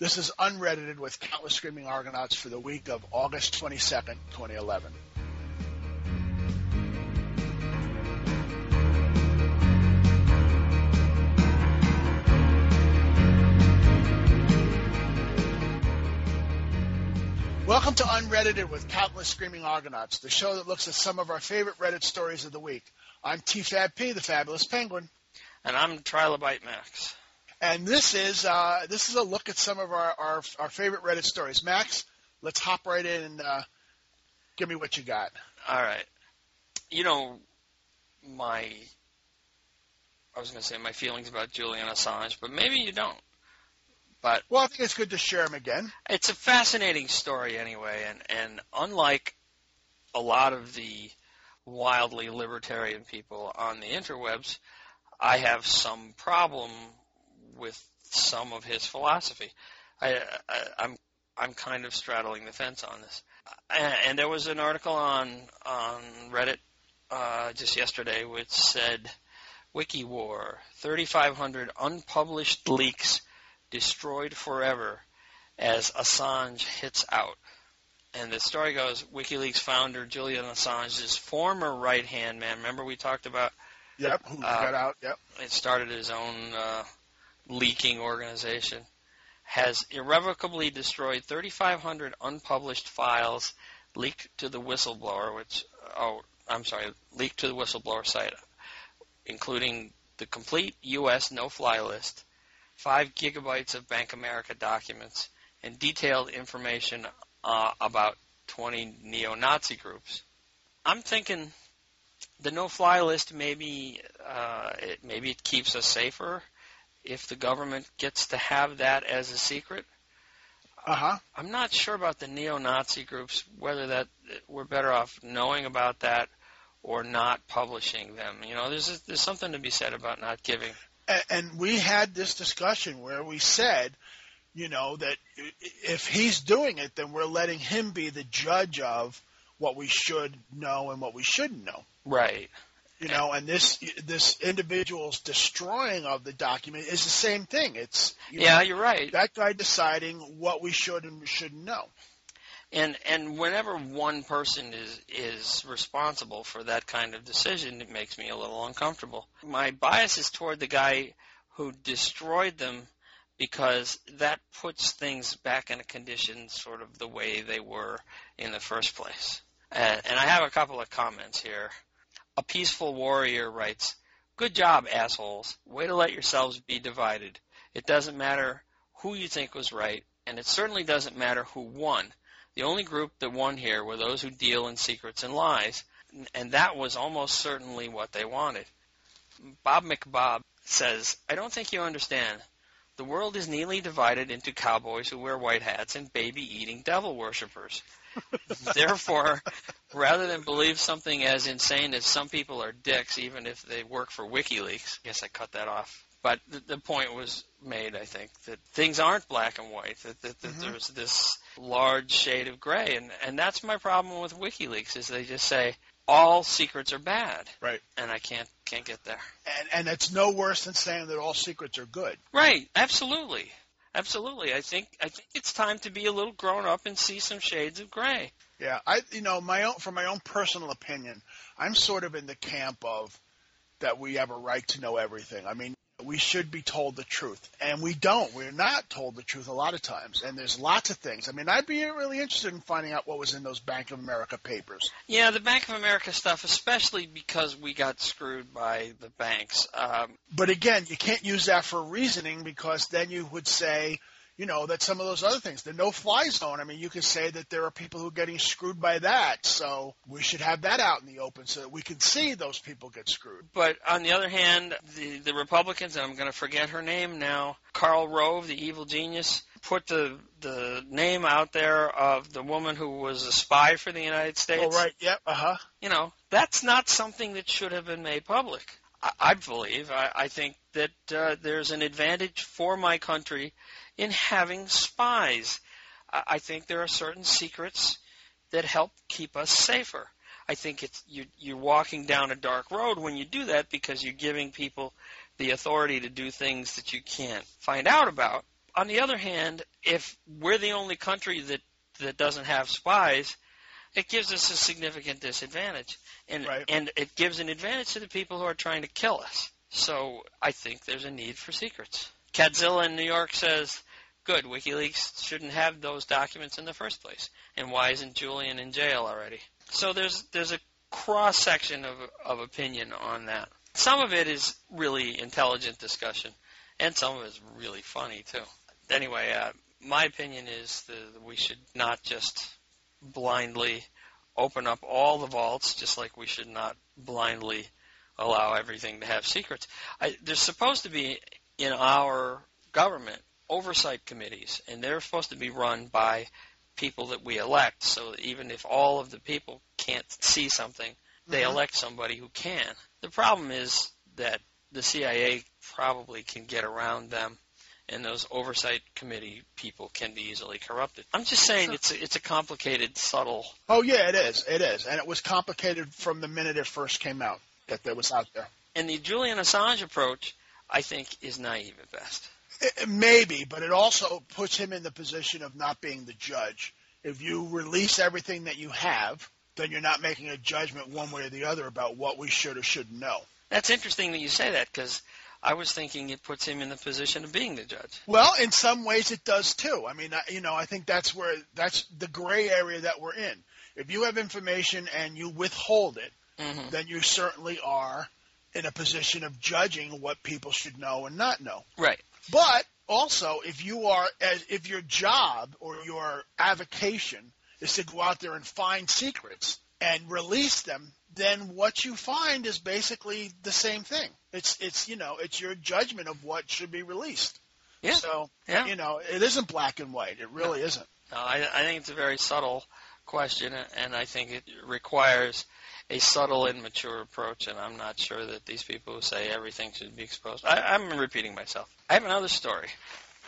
This is Unreddited with Countless Screaming Argonauts for the week of August 22nd, 2011. Welcome to Unreddited with Countless Screaming Argonauts, the show that looks at some of our favorite Reddit stories of the week. I'm TFABP, the Fabulous Penguin. And I'm Trilobite Max. And this is uh, this is a look at some of our, our, our favorite Reddit stories. Max, let's hop right in and uh, give me what you got. All right. You know, my I was going to say my feelings about Julian Assange, but maybe you don't. But well, I think it's good to share them again. It's a fascinating story anyway, and and unlike a lot of the wildly libertarian people on the interwebs, I have some problem with some of his philosophy. I, I I'm I'm kind of straddling the fence on this. And, and there was an article on on Reddit uh, just yesterday which said WikiWar 3,500 unpublished leaks destroyed forever as Assange hits out. And the story goes WikiLeaks founder Julian Assange's former right hand man, remember we talked about? Yep, who uh, got out, yep. It started his own uh, leaking organization, has irrevocably destroyed 3,500 unpublished files leaked to the whistleblower, which, oh, I'm sorry, leaked to the whistleblower site, including the complete U.S. no fly list 5 gigabytes of Bank America documents, and detailed information uh, about 20 neo-Nazi groups. I'm thinking the no-fly list maybe uh, it, maybe it keeps us safer if the government gets to have that as a secret. Uh huh. I'm not sure about the neo-Nazi groups whether that we're better off knowing about that or not publishing them. You know, there's there's something to be said about not giving and we had this discussion where we said, you know, that if he's doing it, then we're letting him be the judge of what we should know and what we shouldn't know. Right. You know, and this this individual's destroying of the document is the same thing. It's you yeah, know, you're right. That guy deciding what we should and shouldn't know. And and whenever one person is is responsible for that kind of decision, it makes me a little uncomfortable. My bias is toward the guy who destroyed them because that puts things back in a condition sort of the way they were in the first place. And, and I have a couple of comments here. A peaceful warrior writes, Good job, assholes. Way to let yourselves be divided. It doesn't matter who you think was right, and it certainly doesn't matter who won. The only group that won here were those who deal in secrets and lies, and that was almost certainly what they wanted. Bob McBob says, I don't think you understand. The world is neatly divided into cowboys who wear white hats and baby eating devil worshippers. Therefore, rather than believe something as insane as some people are dicks, even if they work for WikiLeaks, I guess I cut that off. But the, the point was made, I think, that things aren't black and white. That, that, that mm-hmm. there's this large shade of gray, and and that's my problem with WikiLeaks is they just say all secrets are bad. Right. And I can't can't get there. And and it's no worse than saying that all secrets are good. Right. Absolutely. Absolutely. I think I think it's time to be a little grown up and see some shades of gray. Yeah. I you know, my own from my own personal opinion, I'm sort of in the camp of that we have a right to know everything. I mean, we should be told the truth. And we don't. We're not told the truth a lot of times. And there's lots of things. I mean, I'd be really interested in finding out what was in those Bank of America papers. Yeah, the Bank of America stuff, especially because we got screwed by the banks. Um, but again, you can't use that for reasoning because then you would say, you know, that some of those other things, the no-fly zone. I mean, you could say that there are people who are getting screwed by that, so we should have that out in the open so that we can see those people get screwed. But on the other hand, the the Republicans, and I'm going to forget her name now, Karl Rove, the evil genius, put the the name out there of the woman who was a spy for the United States. Oh right, yep, uh huh. You know, that's not something that should have been made public. I, believe. I, I think that uh, there's an advantage for my country in having spies. I think there are certain secrets that help keep us safer. I think it's you, you're walking down a dark road when you do that because you're giving people the authority to do things that you can't find out about. on the other hand, if we're the only country that that doesn't have spies, it gives us a significant disadvantage, and Right. and it gives an advantage to the people who are trying to kill us. So I think there's a need for secrets. Cadzilla in New York says, "Good, WikiLeaks shouldn't have those documents in the first place." And why isn't Julian in jail already? So there's there's a cross section of of opinion on that. Some of it is really intelligent discussion, and some of it is really funny too. Anyway, uh, my opinion is that we should not just blindly open up all the vaults, just like we should not blindly allow everything to have secrets. I, there's supposed to be in our government oversight committees, and they're supposed to be run by people that we elect. So even if all of the people can't see something, they Mhm. elect somebody who can. The problem is that the CIA probably can get around them, and those oversight committee people can be easily corrupted. I'm just saying it's a, it's a complicated, subtle. Oh yeah, it is. It is, and it was complicated from the minute it first came out that that was out there. And the Julian Assange approach, I think, is naive at best. It, maybe, but it also puts him in the position of not being the judge. If you release everything that you have, then you're not making a judgment one way or the other about what we should or shouldn't know. That's interesting that you say that because I was thinking it puts him in the position of being the judge. Well, in some ways it does too. I mean, I, you know, I think that's where that's the gray area that we're in. If you have information and you withhold it, hmm then you certainly are in a position of judging what people should know and not know. Right. But also, if you are, as if your job or your avocation is to go out there and find secrets and release them, then what you find is basically the same thing. It's, it's, you know, it's your judgment of what should be released. Yeah. So, Yeah. you know, it isn't black and white. It really isn't. No, I, I think it's a very subtle question, and I think it requires a subtle and mature approach. And I'm not sure that these people who say everything should be exposed. I, I'm repeating myself. I have another story.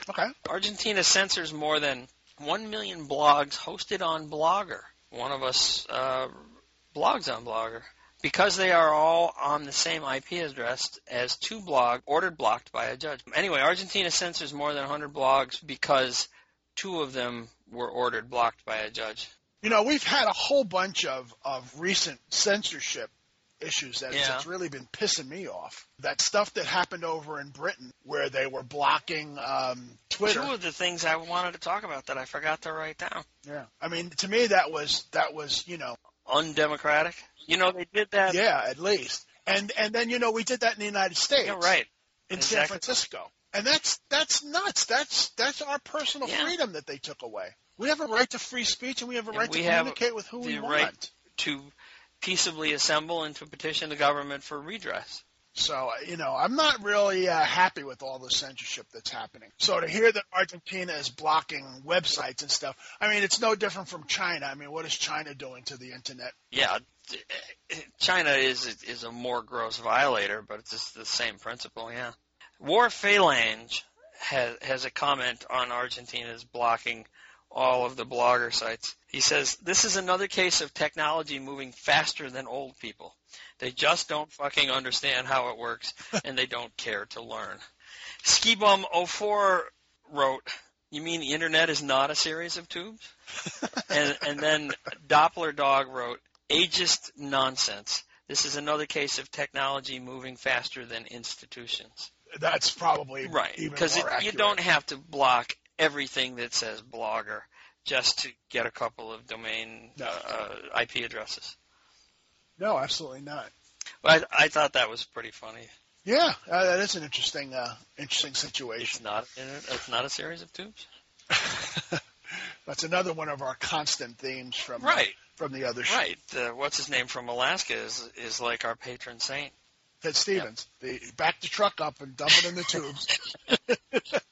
Okay. Argentina censors more than 1 million blogs hosted on Blogger. One of us uh, blogs on Blogger. Because they are all on the same IP address as two blogs ordered blocked by a judge. Anyway, Argentina censors more than 100 blogs because two of them were ordered blocked by a judge. You know, we've had a whole bunch of, of recent censorship issues that Yeah. it's really been pissing me off. That stuff that happened over in Britain where they were blocking um, Twitter. Two of the things I wanted to talk about that I forgot to write down. Yeah. I mean, to me that was that was, you know, Undemocratic. You know, they did that. yeah, at least. And and then you know, we did that in the United States. Yeah, right. In San Francisco. And that's that's nuts. That's that's our personal Yeah. freedom that they took away. We have a right to free speech and we have a right to communicate with who we want. right to peaceably assemble and to petition the government for redress. So, you know, I'm not really uh, happy with all the censorship that's happening. So to hear that Argentina is blocking websites and stuff, I mean, it's no different from China. I mean, what is China doing to the internet? Yeah, China is is a more gross violator, but it's just the same principle. Yeah. War Phalange has has a comment on Argentina's blocking all of the blogger sites. He says this is another case of technology moving faster than old people. They just don't fucking understand how it works, and they don't care to learn. Skibum04 wrote, "You mean the internet is not a series of tubes?" and and then Doppler Dog wrote, "Ageist nonsense. This is another case of technology moving faster than institutions." That's probably Right, because you don't have to block everything that says blogger just to get a couple of domain uh, IP addresses. No, absolutely not. But I, I thought that was pretty funny. Yeah, uh, that is an interesting, uh, interesting It's situation. not it's not a series of tubes. That's another one of our constant themes from Right, from the other show. right. Uh, what's his name from Alaska is is like our patron saint. Ted Stevens. The, back the truck up and dump it in the tubes.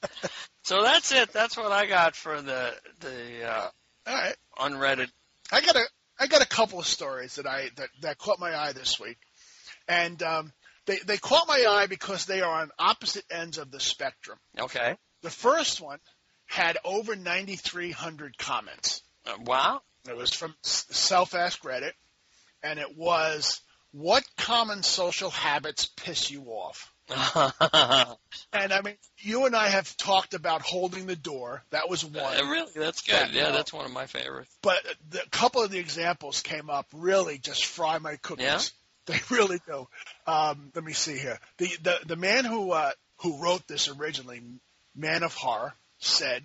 So that's it. That's what I got for the the uh, All right. unreddited. I got a I got a couple of stories that I that, that caught my eye this week, and um, they they caught my eye because they are on opposite ends of the spectrum. Okay. The first one had over 9,300 comments. Uh, wow. It was from Self Ask Reddit, and it was what common social habits piss you off. And I mean, you and I have talked about holding the door. That was one. Uh, really, that's good. Yeah, that's one of my favorites. But the, a couple of the examples came up really just fry my cookies. Yeah? They really do. Um, let me see here. The the the man who uh, who wrote this originally, Man of Horror, said,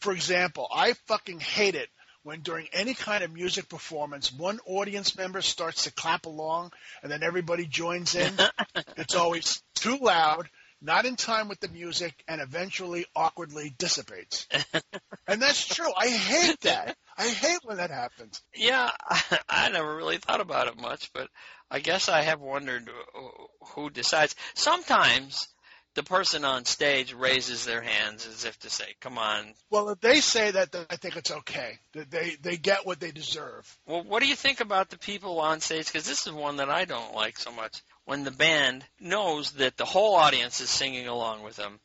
for example, I fucking hate it when during any kind of music performance, one audience member starts to clap along and then everybody joins in. it's always too loud, not in time with the music, and eventually awkwardly dissipates. and that's true. I hate that. I hate when that happens. Yeah, I never really thought about it much, but I guess I have wondered who decides. Sometimes the person on stage raises their hands as if to say, "Come on." Well, if they say that, then I think it's okay. That they they get what they deserve. Well, what do you think about the people on stage? Because this is one that I don't like so much. When the band knows that the whole audience is singing along with them,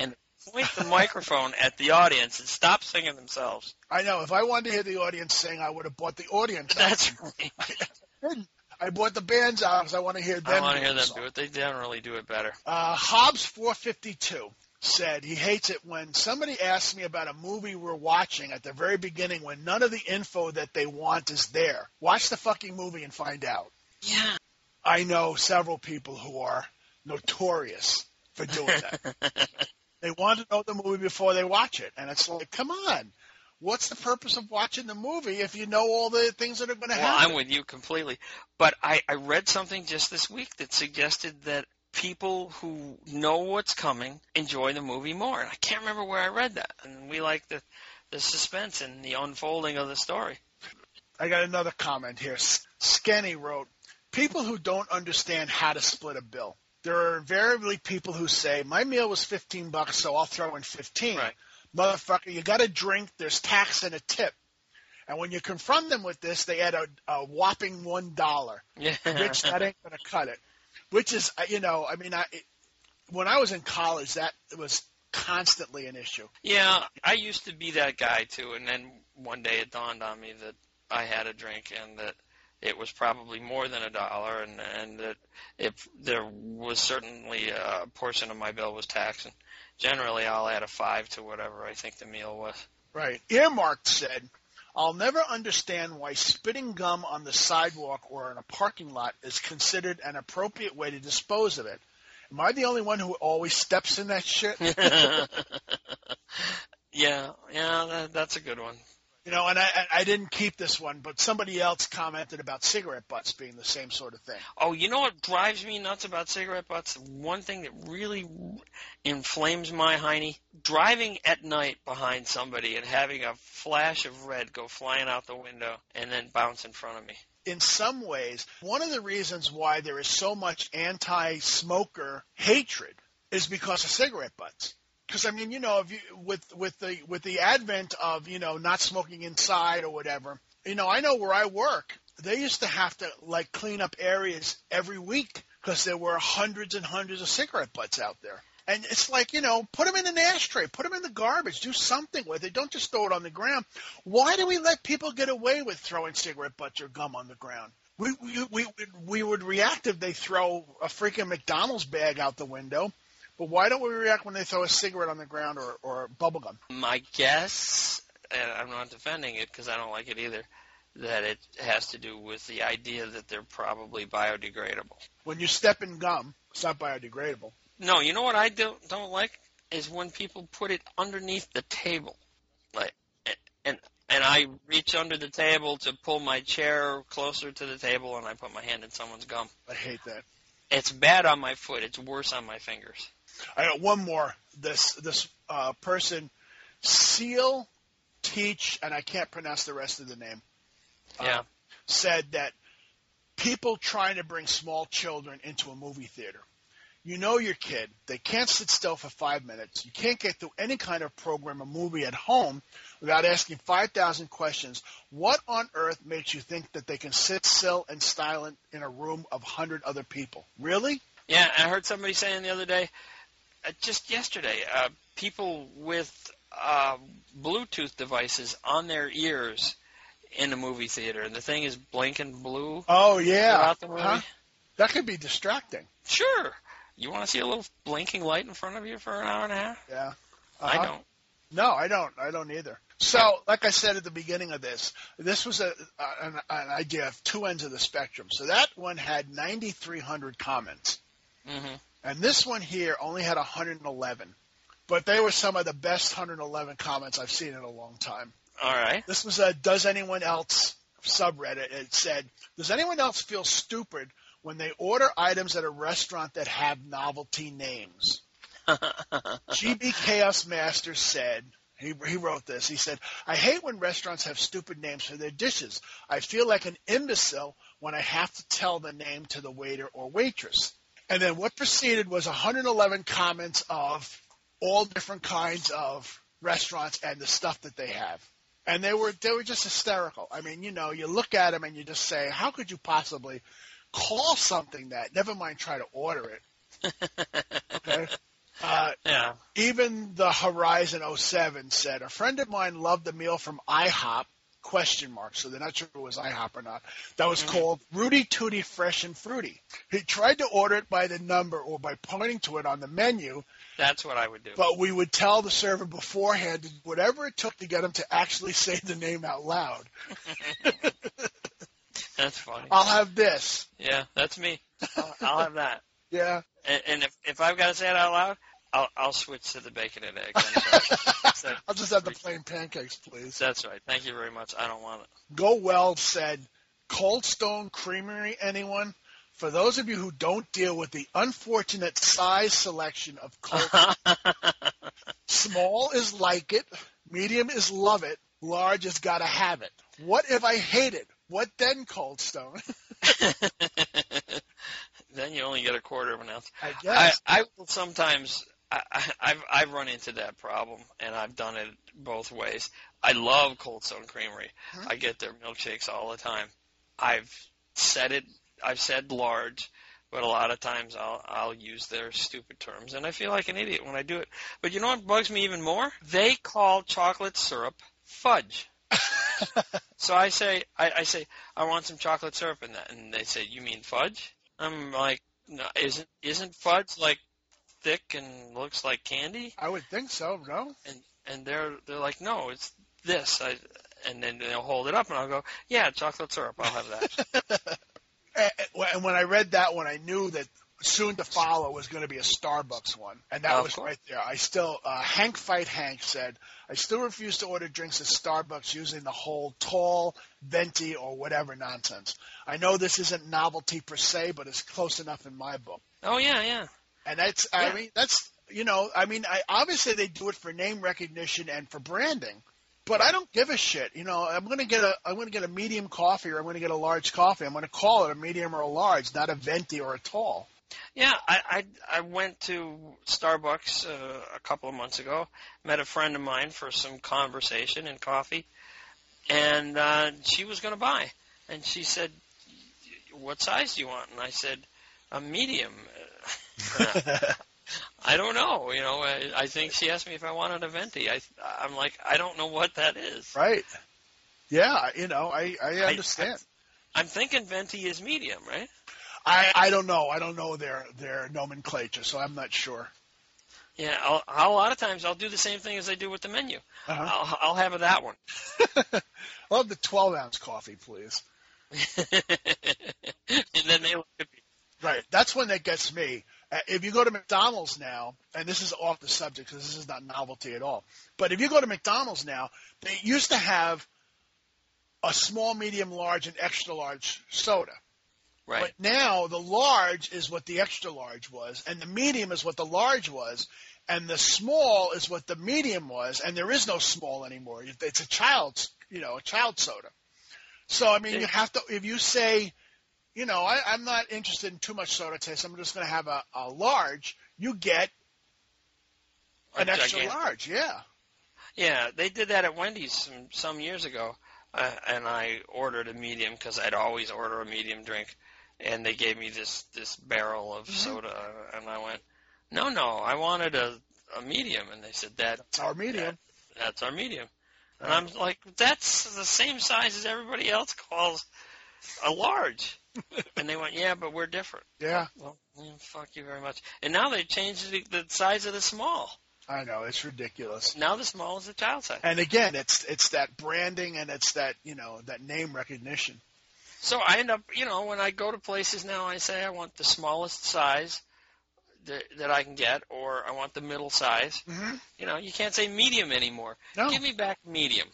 and point the microphone at the audience and stop singing themselves. I know. If I wanted to hear the audience sing, I would have bought the audience. That's right. I bought the bands out because I want to hear them. I want to hear them song. do it. They generally do it better. Uh, Hobbs 452 said he hates it when somebody asks me about a movie we're watching at the very beginning when none of the info that they want is there. Watch the fucking movie and find out. Yeah. I know several people who are notorious for doing that. they want to know the movie before they watch it, and it's like, come on. What's the purpose of watching the movie if you know all the things that are going to Well, happen? I'm with you completely. But I, I read something just this week that suggested that people who know what's coming enjoy the movie more. And I can't remember where I read that. And we like the the suspense and the unfolding of the story. I got another comment here. Skenny wrote, people who don't understand how to split a bill. There are invariably people who say, my meal was 15 bucks, so I'll throw in 15. Right. Motherfucker, you got a drink, there's tax and a tip. And when you confront them with this, they add a, a whopping one dollar. Yeah. Bitch, that ain't gonna cut it. Which is, uh, you know, I mean, I, it, when I was in college, that was constantly an issue. Yeah, I used to be that guy too, and then one day it dawned on me that I had a drink and that it was probably more than a dollar, and and that if there was certainly a portion of my bill was taxed, and generally I'll add a five to whatever I think the meal was. Right. Earmarked said, I'll never understand why spitting gum on the sidewalk or in a parking lot is considered an appropriate way to dispose of it. Am I the only one who always steps in that shit? yeah, yeah, that, that's a good one. You know, and I, I- didn't keep this one, but somebody else commented about cigarette butts being the same sort of thing. Oh, you know what drives me nuts about cigarette butts? One thing that really inflames my hiney? Driving at night behind somebody and having a flash of red go flying out the window and then bounce in front of me. In some ways, one of the reasons why there is so much anti-smoker hatred is because of cigarette butts. Because I mean, you know, if you, with with the with the advent of you know not smoking inside or whatever, you know, I know where I work, they used to have to like clean up areas every week because there were hundreds and hundreds of cigarette butts out there. And it's like, you know, put them in an ashtray, put them in the garbage, do something with it. Don't just throw it on the ground. Why do we let people get away with throwing cigarette butts or gum on the ground? We, we, we, we would react if they throw a freaking McDonald's bag out the window. But why don't we react when they throw a cigarette on the ground or, or bubble gum? My guess, and I'm not defending it because I don't like it either, that it has to do with the idea that they're probably biodegradable. When you step in gum, it's not biodegradable. No, you know what I don't don't like is when people put it underneath the table, like and and I reach under the table to pull my chair closer to the table, and I put my hand in someone's gum. I hate that. It's bad on my foot. It's worse on my fingers. I got one more. This this uh, person, Seal, Teach, and I can't pronounce the rest of the name. uh, Yeah. said that people trying to bring small children into a movie theater. You know your kid. They can't sit still for five minutes. You can't get through any kind of program or movie at home without asking 5,000 questions. What on earth makes you think that they can sit still and silent in a room of 100 other people? Really? Yeah, I heard somebody saying the other day, just yesterday, uh, people with uh, Bluetooth devices on their ears in a movie theater, and the thing is blinking blue Oh, yeah. throughout the movie. Huh? That could be distracting. Sure. You want to see a little blinking light in front of you for an hour and a half? Yeah. I Uh-huh. don't. No, I don't. I don't either. So, like I said at the beginning of this, this was a, an, an idea of two ends of the spectrum. So that one had 9,300 comments, hmm and this one here only had 111. But they were some of the best 111 comments I've seen in a long time. All right. This was a Does Anyone Else subreddit. It said, Does anyone else feel stupid when they order items at a restaurant that have novelty names? GB Chaos Master said, he, he wrote this. He said, I hate when restaurants have stupid names for their dishes. I feel like an imbecile when I have to tell the name to the waiter or waitress. And then what proceeded was 111 comments of all different kinds of restaurants and the stuff that they have. And they were they were just hysterical. I mean, you know, you look at them and you just say, how could you possibly call something that? Never mind try to order it. Okay. Uh, yeah. even the Horizon 07 said a friend of mine loved the meal from IHOP question mark so they're not sure if it was IHOP or not that was Mhm. called Rooty Tooty Fresh and Fruity. He tried to order it by the number or by pointing to it on the menu, That's what I would do. but we would tell the server beforehand whatever it took to get him to actually say the name out loud. That's funny. I'll have this. Yeah, that's me. I'll, I'll have that. Yeah. And, and if if I've got to say it out loud, I'll I'll switch to the bacon and eggs. I'm sorry. So- I'll just have the plain pancakes, please. That's right. Thank you very much. I don't want it. Go Well said, Cold Stone Creamery, anyone? For those of you who don't deal with the unfortunate size selection of cold, small is like it, medium is love it, large is gotta have it. What if I hate it? What then, Cold Stone? then you only get a quarter of an ounce. I I, guess. I will sometimes I, I've I've run into that problem, and I've done it both ways. I love Cold Stone Creamery. Huh? I get their milkshakes all the time. I've said it. I've said large, but a lot of times I'll I'll use their stupid terms, and I feel like an idiot when I do it. But you know what bugs me even more? They call chocolate syrup fudge. So I say, I, I say, I want some chocolate syrup in that, and they say, you mean fudge? I'm like, no, isn't isn't fudge like thick and looks like candy? I would think so, no? And and they're they're like, no, it's this. I, and then they'll hold it up, and I'll go, yeah, chocolate syrup, I'll have that. And when I read that one, I knew that soon to follow was going to be a Starbucks one, and that was right there. I still, uh, Hank Fight Hank said, I still refuse to order drinks at Starbucks using the whole tall, venti, or whatever nonsense. I know this isn't novelty per se, but it's close enough in my book. oh yeah, yeah. And that's, Yeah. I mean, that's, you know, I mean, I, obviously they do it for name recognition and for branding. But I don't give a shit. You know, I'm gonna get a I'm gonna get a medium coffee or I'm gonna get a large coffee. I'm gonna call it a medium or a large, not a venti or a tall. Yeah, I I, I went to Starbucks uh, a couple of months ago. Met a friend of mine for some conversation and coffee, and uh, she was going to buy, and she said, "What size do you want?" And I said, "A medium." I don't know. You know, I, I think she asked me if I wanted a venti. I I'm like, I don't know what that is. Right. Yeah, you know, I, I understand. I'm thinking venti is medium, right? I, I don't know. I don't know their their nomenclature, so I'm not sure. Yeah, I'll, I'll, a lot of times I'll do the same thing as I do with the menu. Uh-huh. I'll, I'll have that one. I'll have the 12 ounce coffee, please. and then they look at me. Right. That's when that gets me. Uh, if you go to McDonald's now, and this is off the subject because this is not novelty at all, but if you go to McDonald's now, they used to have a small, medium, large, and extra large soda. Right. But now the large is what the extra large was, and the medium is what the large was, and the small is what the medium was, and there is no small anymore. It's a child's, you know, a child soda. So I mean, you have to if you say, you know, I, I'm not interested in too much soda taste. I'm just going to have a, a large. You get an A extra gigantic- large. Yeah. Yeah, they did that at Wendy's some, some years ago, uh, and I ordered a medium because I'd always order a medium drink, and they gave me this this barrel of Mhm. soda, and I went, no, no, I wanted a a medium, and they said that It's our medium. that's our medium, and I'm like, that's the same size as everybody else calls a large. and they went, yeah, but we're different. Yeah, Well, yeah, fuck you very much. And now they've changed the, the size of the small. I know it's ridiculous. Now the small is the child size. And again, it's it's that branding and it's that you know that name recognition. So I end up, you know, when I go to places now, I say I want the smallest size that, that I can get, or I want the middle size. Mm-hmm. You know, you can't say medium anymore. No, Give me back medium.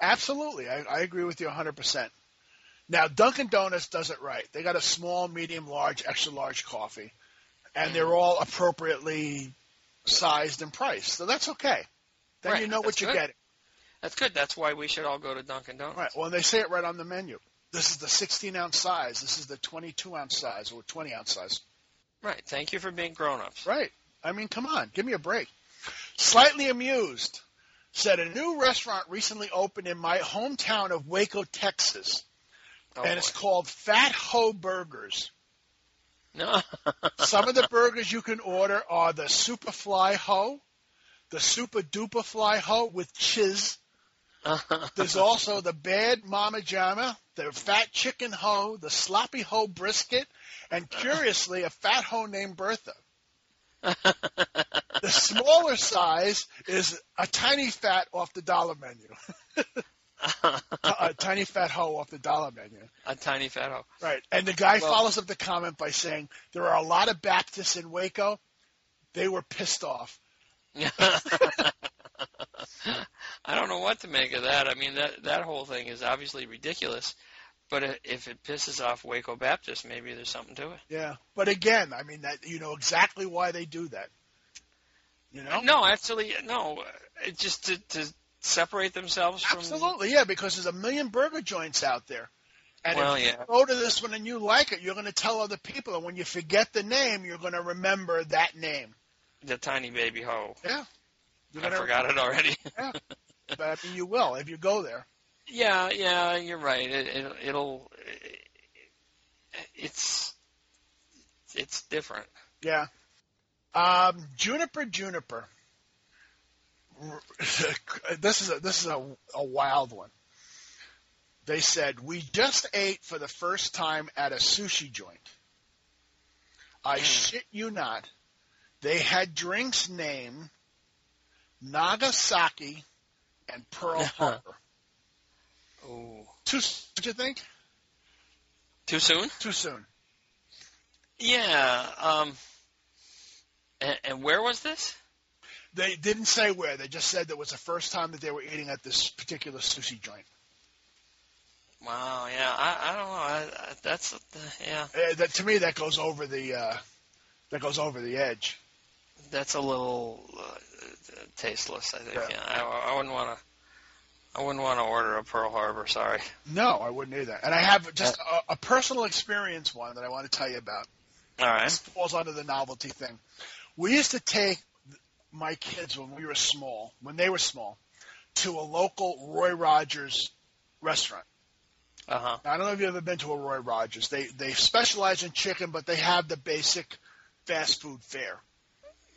absolutely, I, I agree with you 100. percent Now Dunkin' Donuts does it right. They got a small, medium, large, extra large coffee, and they're mm. all appropriately sized and priced. So that's okay. Then Right, you know what you're good. getting. That's good. That's why we should all go to Dunkin' Donuts. Right. Well, and they say it right on the menu. This is the 16 ounce size. This is the 22 ounce size or 20 ounce size. Right. Thank you for being grown-ups. Right. I mean, come on, give me a break. Slightly amused said a new restaurant recently opened in my hometown of Waco, Texas, Oh, and it's boy. called Fat Ho Burgers. no. Some of the burgers you can order are the Super Fly Ho, the Super Duper Fly Ho with chiz. There's also the Bad Mama Jama, the Fat Chicken Ho, the Sloppy Ho Brisket, and curiously, a fat ho named Bertha. The smaller size is a tiny fat off the dollar menu. A, tiny fat ho off the dollar menu. a tiny fat hoe. Right. And the guy Well- follows up the comment by saying, There are a lot of Baptists in Waco. They were pissed off. I don't know what to make of that. I mean, that that whole thing is obviously ridiculous. But if it pisses off Waco Baptist, maybe there's something to it. Yeah. But again, I mean that you know exactly why they do that. You know? No, actually, no. It's just to, to separate themselves from. Absolutely, yeah, because there's a million burger joints out there. And Well, if you yeah. go to this one and you like it, you're going to tell other people. And when you forget the name, you're going to remember that name. the tiny baby hoe. Yeah. You're I forgot it already. yeah. But I mean, you will if you go there. yeah, yeah, you're right. It, it, it'll. It's. It's different. Yeah. Um, Juniper Juniper. this is a, this is a, a wild one. They said we just ate for the first time at a sushi joint. I Mm. shit you not. They had drinks named Nagasaki and Pearl Harbor. Ooh. Too soon, do you think? Too soon? Too soon. Yeah. Um. And, and where was this? They didn't say where. They just said that was the first time that they were eating at this particular sushi joint. Wow. Yeah. I. I don't know. I, I, that's. uh, Yeah. Uh, that to me, that goes over the uh, that goes over the edge. That's a little uh, tasteless. I think. Yeah. Yeah. I, I wouldn't want to. I wouldn't want to order a Pearl Harbor. Sorry. No, I wouldn't either. And I have just a, a personal experience one that I want to tell you about. All right. This falls under the novelty thing. We used to take my kids when we were small, when they were small, to a local Roy Rogers restaurant. Uh huh. Now, I don't know if you've ever been to a Roy Rogers. They they specialize in chicken, but they have the basic fast food fare.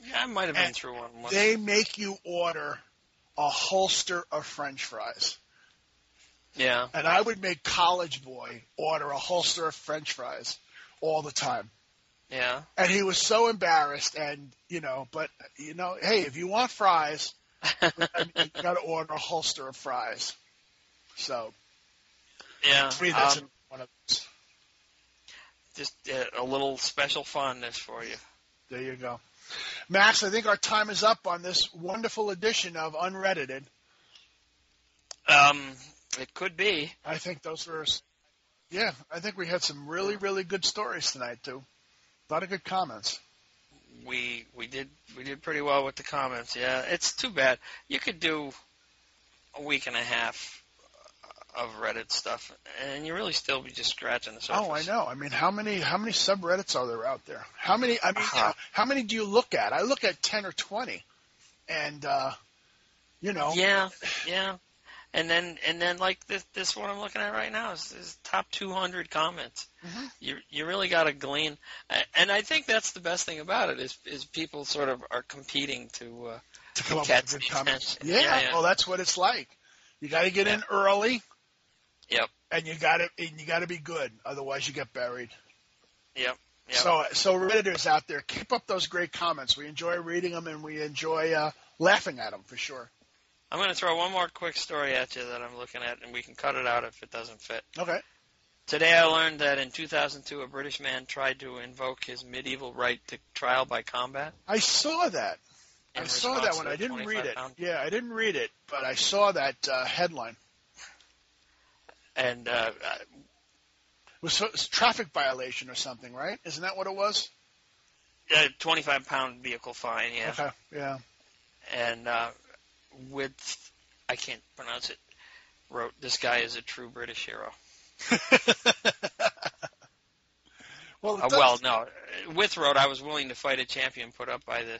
Yeah, I might have been And through one. once. They make you order a holster of French fries. yeah. And I would make college boy order a holster of French fries all the time. Yeah. And he was so embarrassed and, you know, but, you know, hey, if you want fries, you got to order a holster of fries. So, yeah. to me, that's um, one of those. just uh, a little special fondness for you. There you go. Max, I think our time is up on this wonderful edition of Unreddited. Um, it could be. I think those were, yeah, I think we had some really, really good stories tonight, too. A lot of good comments. We we did we did pretty well with the comments. Yeah, it's too bad. You could do a week and a half of Reddit stuff, and you really still be just scratching the surface. Oh, I know. I mean, how many how many subreddits are there out there? How many? I mean, Uh-huh. know, how many do you look at? I look at ten or twenty, and uh, you know, Yeah, yeah. And then and then like this this one I'm looking at right now is, is top 200 comments. Mhm. You you really got to glean, and I think that's the best thing about it is is people sort of are competing to. Uh, to come up with good comments. Yeah, Yeah, yeah. well, that's what it's like. You got to get in early, yep. and you got to and you got to be good, otherwise you get buried. Yep. Yep. So, so redditors out there, keep up those great comments. We enjoy reading them and we enjoy uh, laughing at them for sure. I'm going to throw one more quick story at you that I'm looking at, and we can cut it out if it doesn't fit. Okay. Today I learned that in 2002 a British man tried to invoke his medieval right to trial by combat. I saw that. I saw that one. I didn't read it. pound- Yeah, I didn't read it, but I saw that uh, headline. And uh, uh, It was, it was a traffic violation or something, right? Isn't that what it was? a 25 pound vehicle fine, yeah. Okay. Yeah. And uh, with, I can't pronounce it, wrote, This guy is a true British hero. well, Uh, well, no. With wrote, I was willing to fight a champion put up by the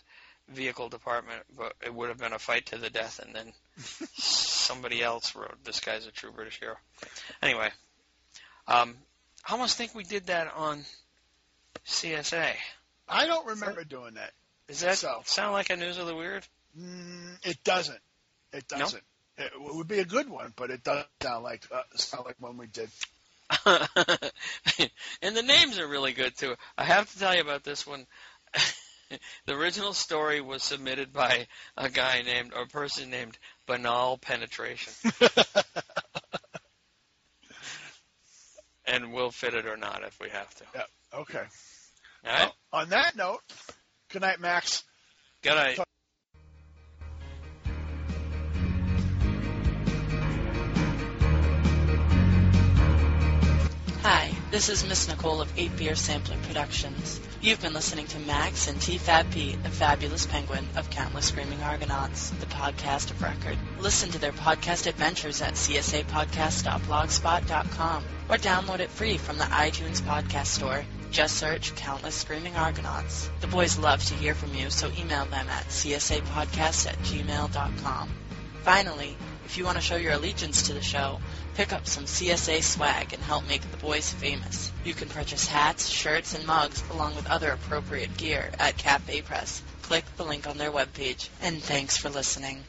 vehicle department, but it would have been a fight to the death. And then somebody else wrote, "This guy's a true British hero." Anyway, um, I almost think we did that on CSA. I don't remember doing that. Does that So. sound like a news of the weird? Mm, it doesn't. It doesn't. It would be a good one, but it doesn't sound like uh, sound like one we did. and the names are really good too. I have to tell you about this one. the original story was submitted by a guy named or a person named Banal Penetration, and we'll fit it or not if we have to. Okay. All right, Well, on that note, good night, Max. good night. This is Miss Nicole of 8 Beer Sampler Productions. You've been listening to Max and T-Fab a fabulous penguin of Countless Screaming Argonauts, the podcast of record. Listen to their podcast adventures at csapodcast.blogspot.com or download it free from the iTunes podcast store. Just search Countless Screaming Argonauts. The boys love to hear from you, so email them at csapodcast at gmail.com. Finally, if you want to show your allegiance to the show, pick up some CSA swag and help make the boys famous. You can purchase hats, shirts, and mugs along with other appropriate gear at Cafe Press. Click the link on their webpage. And thanks for listening.